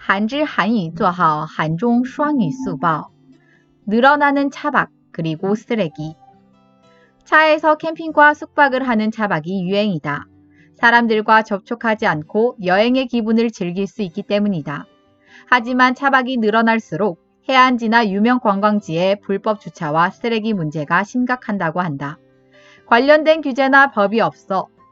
한지 한이做好 한종 수왕이 수법 늘어나는 차박 그리고 쓰레기 차에서 캠핑과 숙박을 하는 차박이 유행이다. 사람들과 접촉하지 않고 여행의 기분을 즐길 수 있기 때문이다. 하지만 차박이 늘어날수록 해안지나 유명 관광지의 불법 주차와 쓰레기 문제가 심각한다고 한다. 관련된 규제나 법이 없어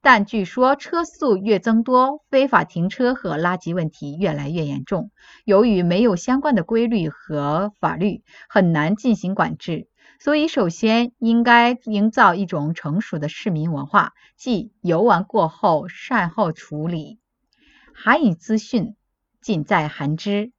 但据说车速越增多，非法停车和垃圾问题越来越严重。由于没有相关的规律和法律，很难进行管制。所以，首先应该营造一种成熟的市民文化，即游玩过后善后处理。韩语资讯尽在韩知。